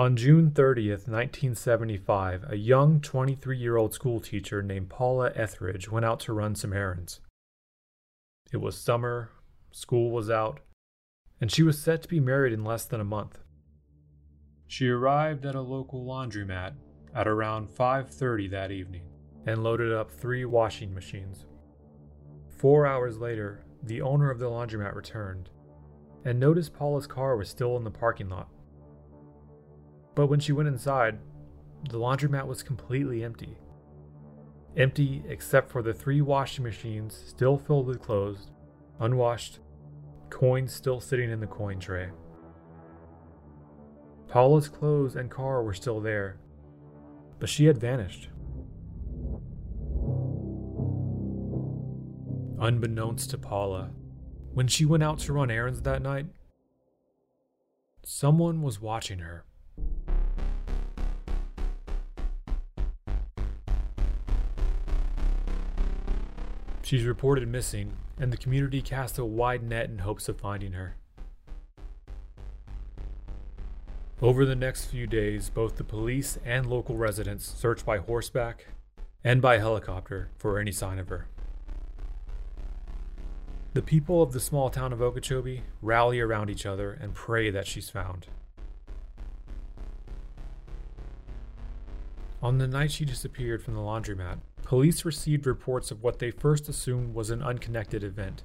On June 30th, 1975, a young 23 year old schoolteacher named Paula Etheridge went out to run some errands. It was summer, school was out, and she was set to be married in less than a month. She arrived at a local laundromat at around 5:30 that evening and loaded up 3 washing machines. 4 hours later, the owner of the laundromat returned and noticed Paula's car was still in the parking lot. But when she went inside, the laundromat was completely empty. Empty except for the three washing machines still filled with clothes, unwashed, coins still sitting in the coin tray. Paula's clothes and car were still there, but she had vanished. Unbeknownst to Paula, when she went out to run errands that night, someone was watching her. She's reported missing, and the community cast a wide net in hopes of finding her. Over the next few days, both the police and local residents searched by horseback and by helicopter for any sign of her. The people of the small town of Okeechobee rally around each other and pray that she's found. On the night she disappeared from the laundromat, police received reports of what they first assumed was an unconnected event.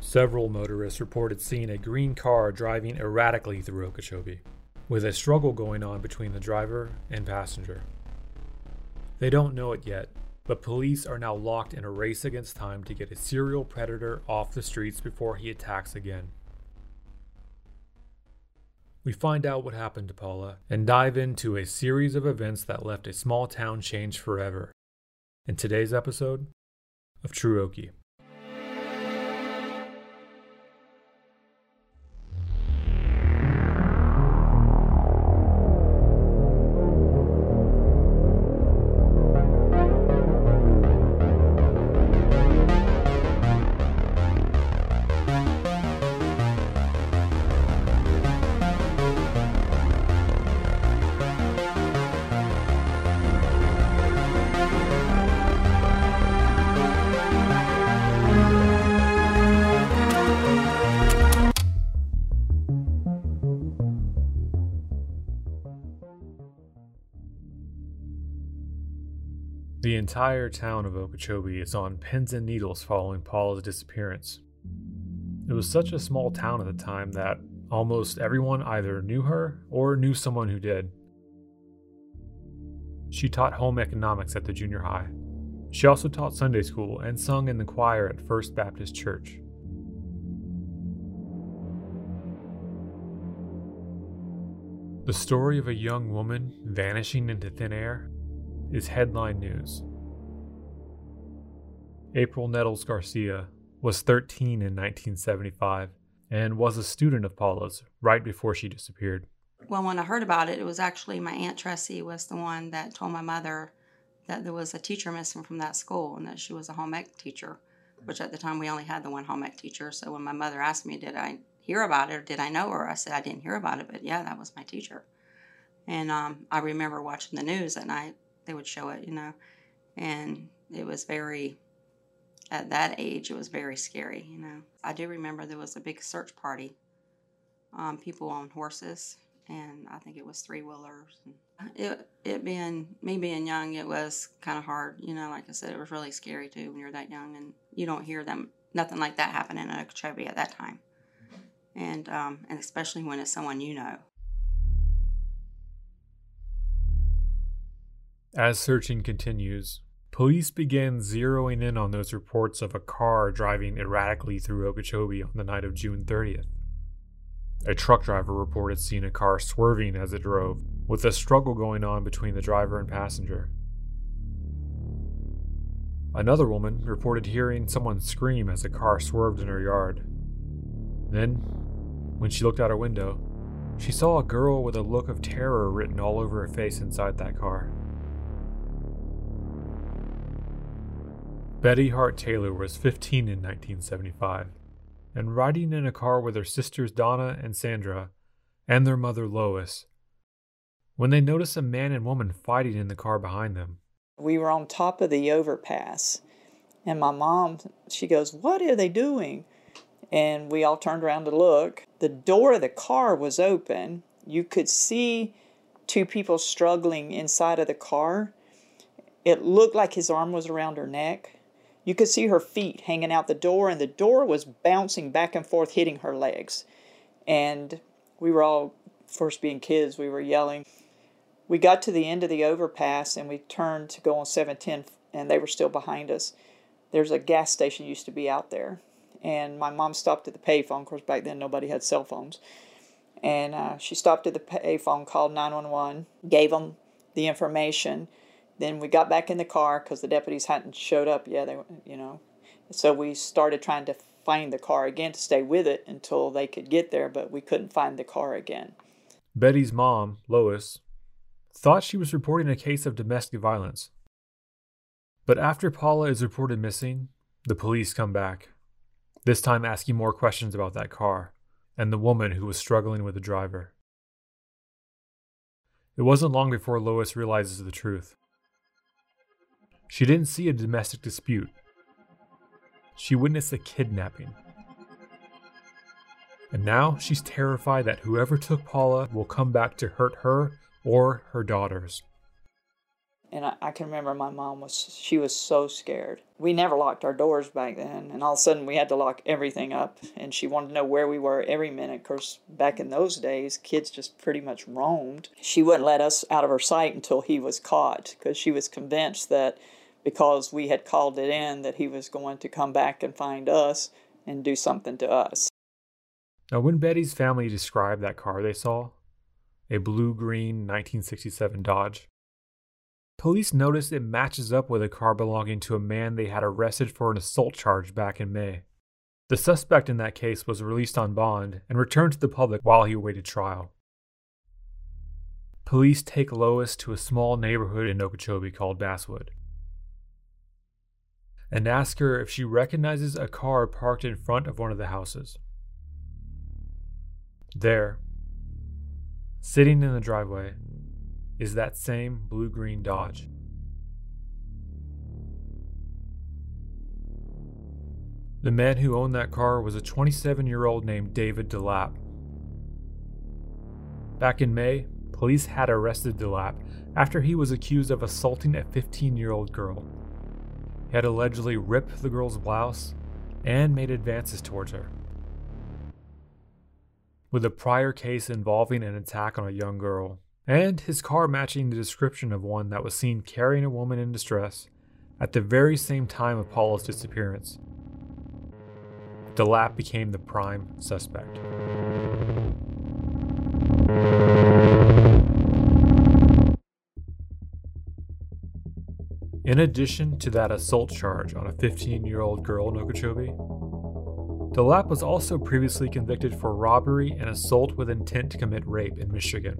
Several motorists reported seeing a green car driving erratically through Okeechobee, with a struggle going on between the driver and passenger. They don't know it yet, but police are now locked in a race against time to get a serial predator off the streets before he attacks again. We find out what happened to Paula and dive into a series of events that left a small town changed forever. In today's episode of True The entire town of Okeechobee is on pins and needles following Paula's disappearance. It was such a small town at the time that almost everyone either knew her or knew someone who did. She taught home economics at the junior high. She also taught Sunday school and sung in the choir at First Baptist Church. The story of a young woman vanishing into thin air is headline news. April Nettles Garcia was 13 in 1975 and was a student of Paula's right before she disappeared. Well, when I heard about it, it was actually my Aunt Tressie was the one that told my mother that there was a teacher missing from that school and that she was a home ec teacher, which at the time we only had the one home ec teacher. So when my mother asked me, did I hear about it or did I know her? I said, I didn't hear about it, but yeah, that was my teacher. And um, I remember watching the news at night they would show it, you know, and it was very at that age it was very scary, you know. I do remember there was a big search party, um, people on horses, and I think it was three wheelers. It it being me being young, it was kind of hard, you know. Like I said, it was really scary too when you're that young and you don't hear them nothing like that happening in Okeechobee at that time, and um, and especially when it's someone you know. As searching continues, police began zeroing in on those reports of a car driving erratically through Okeechobee on the night of June 30th. A truck driver reported seeing a car swerving as it drove, with a struggle going on between the driver and passenger. Another woman reported hearing someone scream as a car swerved in her yard. Then, when she looked out her window, she saw a girl with a look of terror written all over her face inside that car. Betty Hart Taylor was 15 in 1975 and riding in a car with her sisters Donna and Sandra and their mother Lois when they notice a man and woman fighting in the car behind them. We were on top of the overpass, and my mom, she goes, What are they doing? And we all turned around to look. The door of the car was open. You could see two people struggling inside of the car. It looked like his arm was around her neck. You could see her feet hanging out the door, and the door was bouncing back and forth, hitting her legs. And we were all, first being kids, we were yelling, we got to the end of the overpass and we turned to go on 710 and they were still behind us. There's a gas station used to be out there. And my mom stopped at the payphone. Of course, back then nobody had cell phones. And uh, she stopped at the payphone, called 911, gave them the information. Then we got back in the car because the deputies hadn't showed up yet. They, you know, so we started trying to find the car again to stay with it until they could get there, but we couldn't find the car again. Betty's mom, Lois, thought she was reporting a case of domestic violence. But after Paula is reported missing, the police come back, this time asking more questions about that car and the woman who was struggling with the driver. It wasn't long before Lois realizes the truth. She didn't see a domestic dispute. She witnessed a kidnapping. And now she's terrified that whoever took Paula will come back to hurt her or her daughters. And I, I, can remember my mom was, she was so scared. We never locked our doors back then. And all of a sudden we had to lock everything up. And she wanted to know where we were every minute. Of course, back in those days, kids just pretty much roamed. She wouldn't let us out of her sight until he was caught because she was convinced that because we had called it in that he was going to come back and find us and do something to us. Now, when Betty's family described that car they saw, a blue green 1967 Dodge. Police noticed it matches up with a car belonging to a man they had arrested for an assault charge back in May. The suspect in that case was released on bond and returned to the public while he awaited trial. Police take Lois to a small neighborhood in Okeechobee called Basswood and ask her if she recognizes a car parked in front of one of the houses. There, Sitting in the driveway is that same blue green Dodge. The man who owned that car was a 27 year old named David DeLapp. Back in May, police had arrested DeLapp after he was accused of assaulting a 15 year old girl. He had allegedly ripped the girl's blouse and made advances towards her with a prior case involving an attack on a young girl, and his car matching the description of one that was seen carrying a woman in distress at the very same time of Paula's disappearance. DeLapp became the prime suspect. In addition to that assault charge on a 15 year old girl in Okeechobee, DeLapp was also previously convicted for robbery and assault with intent to commit rape in Michigan.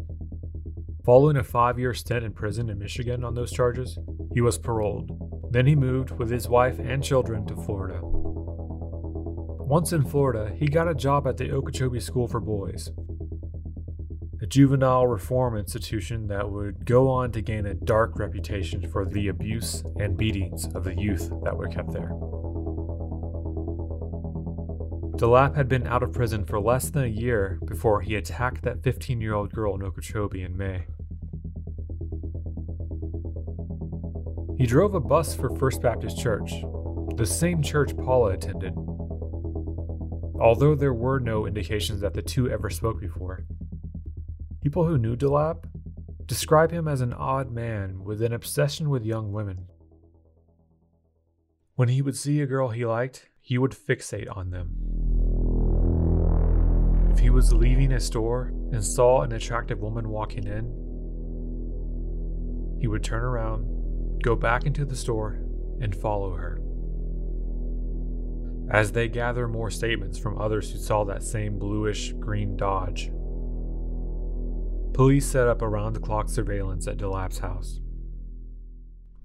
Following a five year stint in prison in Michigan on those charges, he was paroled. Then he moved with his wife and children to Florida. Once in Florida, he got a job at the Okeechobee School for Boys, a juvenile reform institution that would go on to gain a dark reputation for the abuse and beatings of the youth that were kept there. DeLapp had been out of prison for less than a year before he attacked that 15 year old girl in Okeechobee in May. He drove a bus for First Baptist Church, the same church Paula attended. Although there were no indications that the two ever spoke before, people who knew DeLapp describe him as an odd man with an obsession with young women. When he would see a girl he liked, he would fixate on them. If he was leaving a store and saw an attractive woman walking in, he would turn around, go back into the store, and follow her. As they gather more statements from others who saw that same bluish green Dodge, police set up around the clock surveillance at DeLapp's house.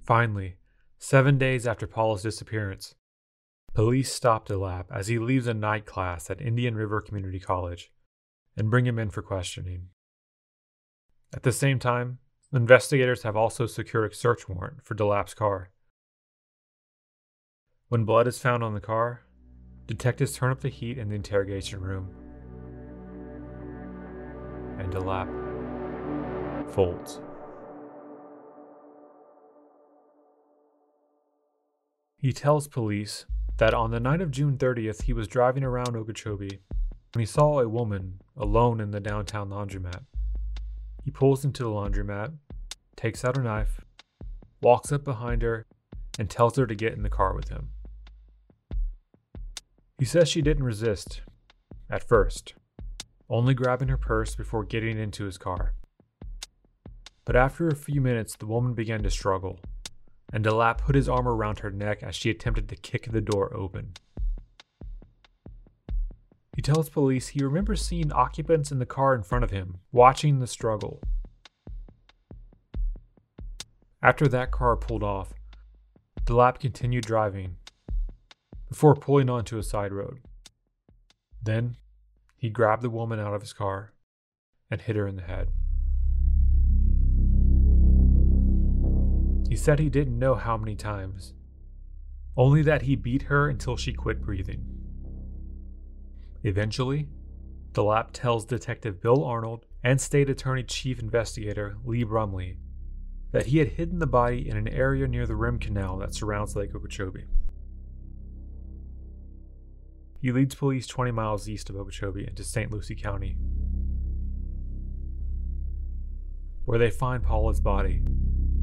Finally, seven days after Paula's disappearance, Police stop DeLapp as he leaves a night class at Indian River Community College and bring him in for questioning. At the same time, investigators have also secured a search warrant for DeLapp's car. When blood is found on the car, detectives turn up the heat in the interrogation room. And DeLapp folds. He tells police that on the night of June 30th, he was driving around Okeechobee when he saw a woman alone in the downtown laundromat. He pulls into the laundromat, takes out a knife, walks up behind her, and tells her to get in the car with him. He says she didn't resist, at first, only grabbing her purse before getting into his car. But after a few minutes, the woman began to struggle, and DeLapp put his arm around her neck as she attempted to kick the door open. He tells police he remembers seeing occupants in the car in front of him, watching the struggle. After that car pulled off, DeLapp continued driving before pulling onto a side road. Then, he grabbed the woman out of his car and hit her in the head. He said he didn't know how many times, only that he beat her until she quit breathing. Eventually, DeLapp tells Detective Bill Arnold and State Attorney Chief Investigator Lee Brumley that he had hidden the body in an area near the rim canal that surrounds Lake Okeechobee. He leads police 20 miles east of Okeechobee into St. Lucie County, where they find Paula's body,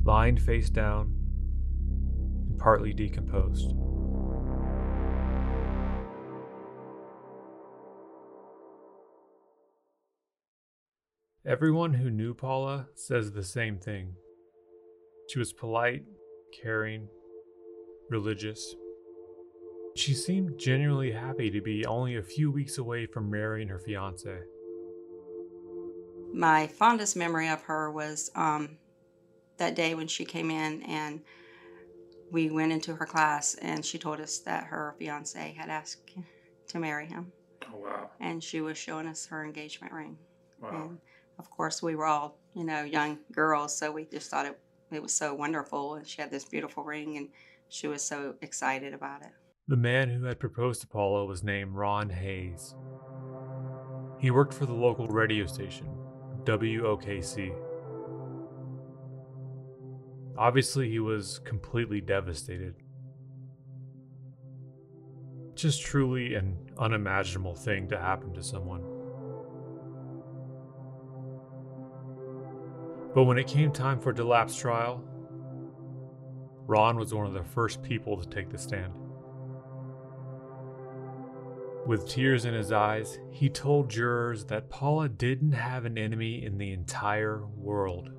lying face down and partly decomposed. Everyone who knew Paula says the same thing. She was polite, caring, religious. She seemed genuinely happy to be only a few weeks away from marrying her fiance. My fondest memory of her was um, that day when she came in and we went into her class and she told us that her fiance had asked to marry him. Oh, wow. And she was showing us her engagement ring. Wow. And of course, we were all, you know, young girls, so we just thought it, it was so wonderful. And she had this beautiful ring, and she was so excited about it. The man who had proposed to Paula was named Ron Hayes. He worked for the local radio station, WOKC. Obviously, he was completely devastated. Just truly an unimaginable thing to happen to someone. But when it came time for DeLapp's trial, Ron was one of the first people to take the stand. With tears in his eyes, he told jurors that Paula didn't have an enemy in the entire world.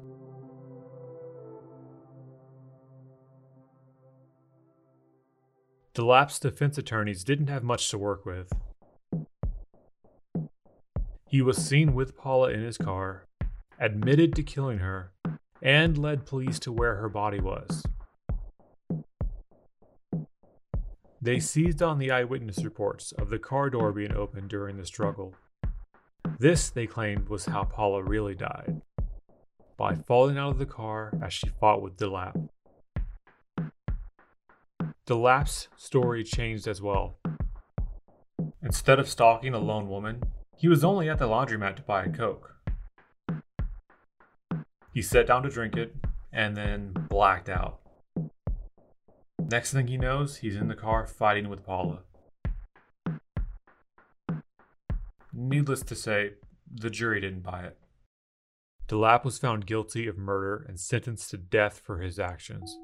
DeLapp's defense attorneys didn't have much to work with. He was seen with Paula in his car, admitted to killing her, and led police to where her body was. They seized on the eyewitness reports of the car door being opened during the struggle. This, they claimed, was how Paula really died by falling out of the car as she fought with DeLapp. DeLapp's story changed as well. Instead of stalking a lone woman, he was only at the laundromat to buy a Coke. He sat down to drink it and then blacked out. Next thing he knows, he's in the car fighting with Paula. Needless to say, the jury didn't buy it. DeLapp was found guilty of murder and sentenced to death for his actions.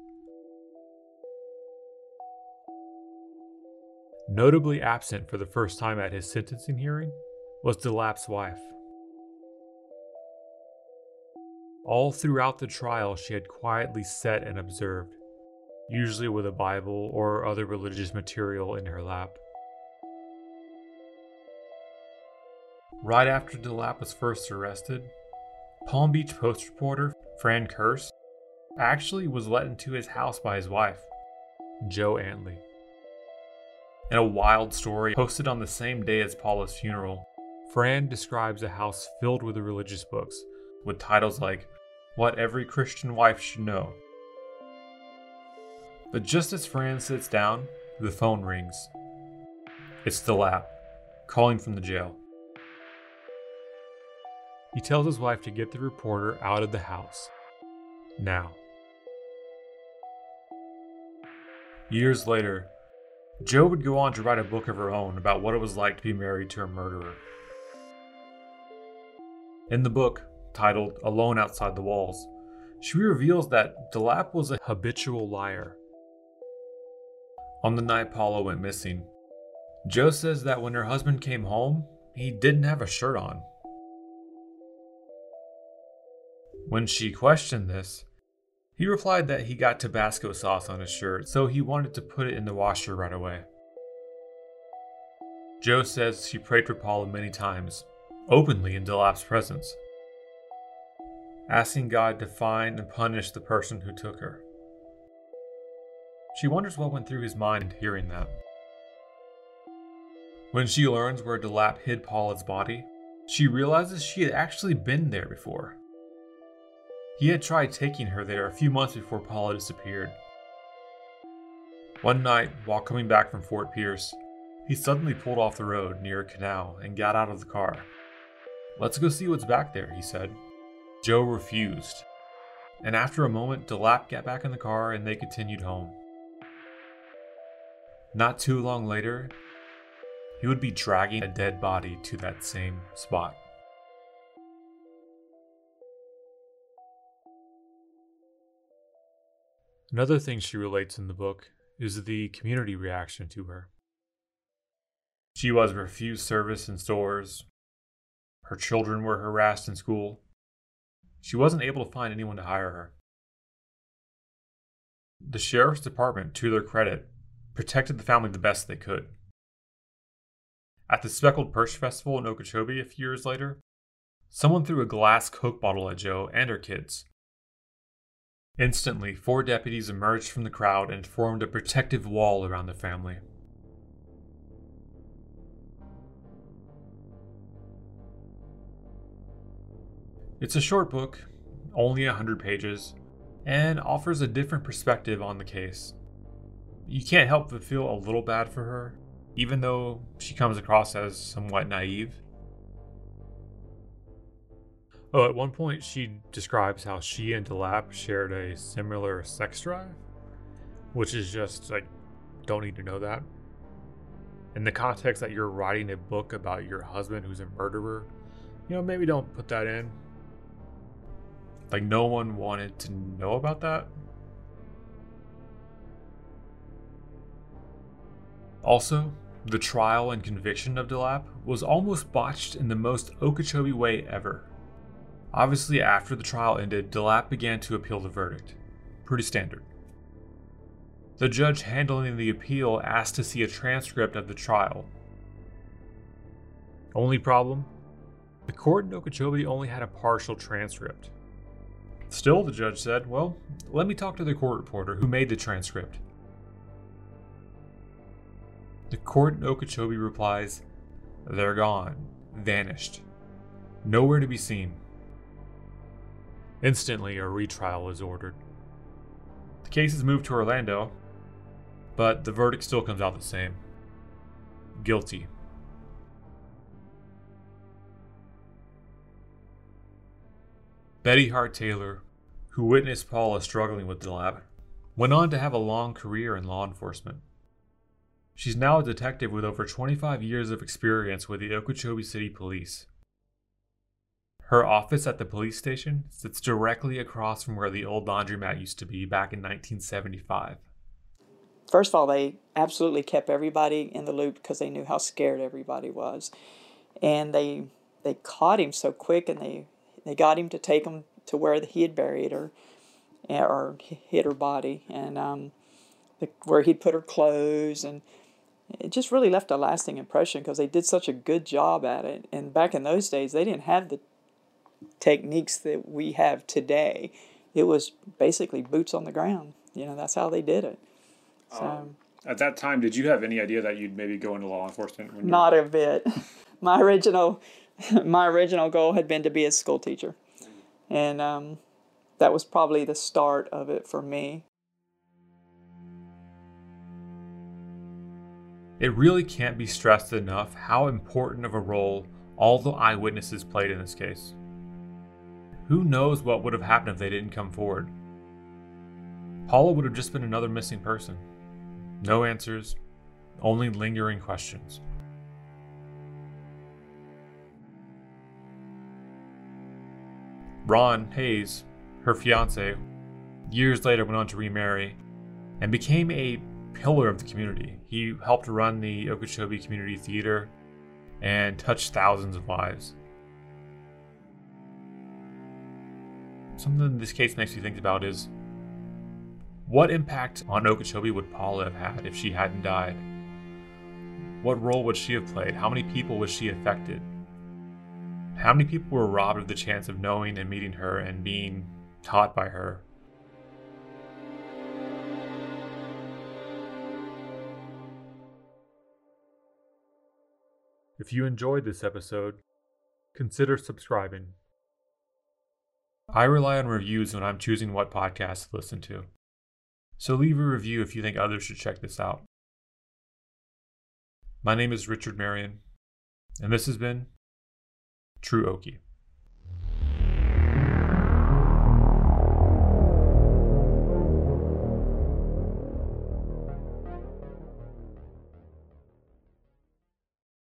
Notably absent for the first time at his sentencing hearing was DeLapp's wife. All throughout the trial, she had quietly sat and observed, usually with a Bible or other religious material in her lap. Right after DeLapp was first arrested, Palm Beach Post reporter Fran Curse actually was let into his house by his wife, Jo Antley. In a wild story posted on the same day as Paula's funeral, Fran describes a house filled with religious books, with titles like What Every Christian Wife Should Know. But just as Fran sits down, the phone rings. It's the DeLapp, calling from the jail. He tells his wife to get the reporter out of the house. Now. Years later, Jo would go on to write a book of her own about what it was like to be married to a murderer. In the book, titled Alone Outside the Walls, she reveals that DeLapp was a habitual liar. On the night Paula went missing, Jo says that when her husband came home, he didn't have a shirt on. When she questioned this, he replied that he got Tabasco sauce on his shirt, so he wanted to put it in the washer right away. Jo says she prayed for Paula many times, openly in DeLapp's presence, asking God to find and punish the person who took her. She wonders what went through his mind hearing that. When she learns where DeLapp hid Paula's body, she realizes she had actually been there before. He had tried taking her there a few months before Paula disappeared. One night, while coming back from Fort Pierce, he suddenly pulled off the road near a canal and got out of the car. Let's go see what's back there, he said. Jo refused. And after a moment, DeLapp got back in the car and they continued home. Not too long later, he would be dragging a dead body to that same spot. Another thing she relates in the book is the community reaction to her. She was refused service in stores, her children were harassed in school. She wasn't able to find anyone to hire her. The sheriff's department, to their credit, protected the family the best they could. At the Speckled Perch Festival in Okeechobee a few years later, someone threw a glass Coke bottle at Jo and her kids. Instantly, four deputies emerged from the crowd and formed a protective wall around the family. It's a short book, only 100 pages, and offers a different perspective on the case. You can't help but feel a little bad for her, even though she comes across as somewhat naive. Oh, at one point, she describes how she and DeLapp shared a similar sex drive, which is just like, don't need to know that. In the context that you're writing a book about your husband who's a murderer, you know, maybe don't put that in. Like, no one wanted to know about that. Also, the trial and conviction of DeLapp was almost botched in the most Okeechobee way ever. Obviously, after the trial ended, DeLapp began to appeal the verdict. Pretty standard. The judge handling the appeal asked to see a transcript of the trial. Only problem? The court in Okeechobee only had a partial transcript. Still, the judge said, Well, let me talk to the court reporter who made the transcript. The court in Okeechobee replies, They're gone, vanished, nowhere to be seen. Instantly, a retrial is ordered. The case is moved to Orlando, but the verdict still comes out the same guilty. Betty Hart Taylor who witnessed Paula struggling with DeLapp, went on to have a long career in law enforcement. She's now a detective with over 25 years of experience with the Okeechobee City Police. Her office at the police station sits directly across from where the old laundromat used to be back in 1975. First of all, they absolutely kept everybody in the loop because they knew how scared everybody was. And they they caught him so quick and they they got him to take him to where he had buried her eh, or hid her body and um, the, where he'd put her clothes and it just really left a lasting impression because they did such a good job at it and back in those days they didn't have the techniques that we have today it was basically boots on the ground you know that's how they did it so um, at that time did you have any idea that you'd maybe go into law enforcement not a bit my original my original goal had been to be a school teacher. And um, that was probably the start of it for me. It really can't be stressed enough how important of a role all the eyewitnesses played in this case. Who knows what would have happened if they didn't come forward? Paula would have just been another missing person. No answers, only lingering questions. Ron Hayes, her fiance, years later went on to remarry and became a pillar of the community. He helped run the Okeechobee Community Theater and touched thousands of lives. Something this case makes me think about is what impact on Okeechobee would Paula have had if she hadn't died? What role would she have played? How many people was she affected? How many people were robbed of the chance of knowing and meeting her and being taught by her? If you enjoyed this episode, consider subscribing. I rely on reviews when I'm choosing what podcast to listen to. So leave a review if you think others should check this out. My name is Richard Marion, and this has been True Okie.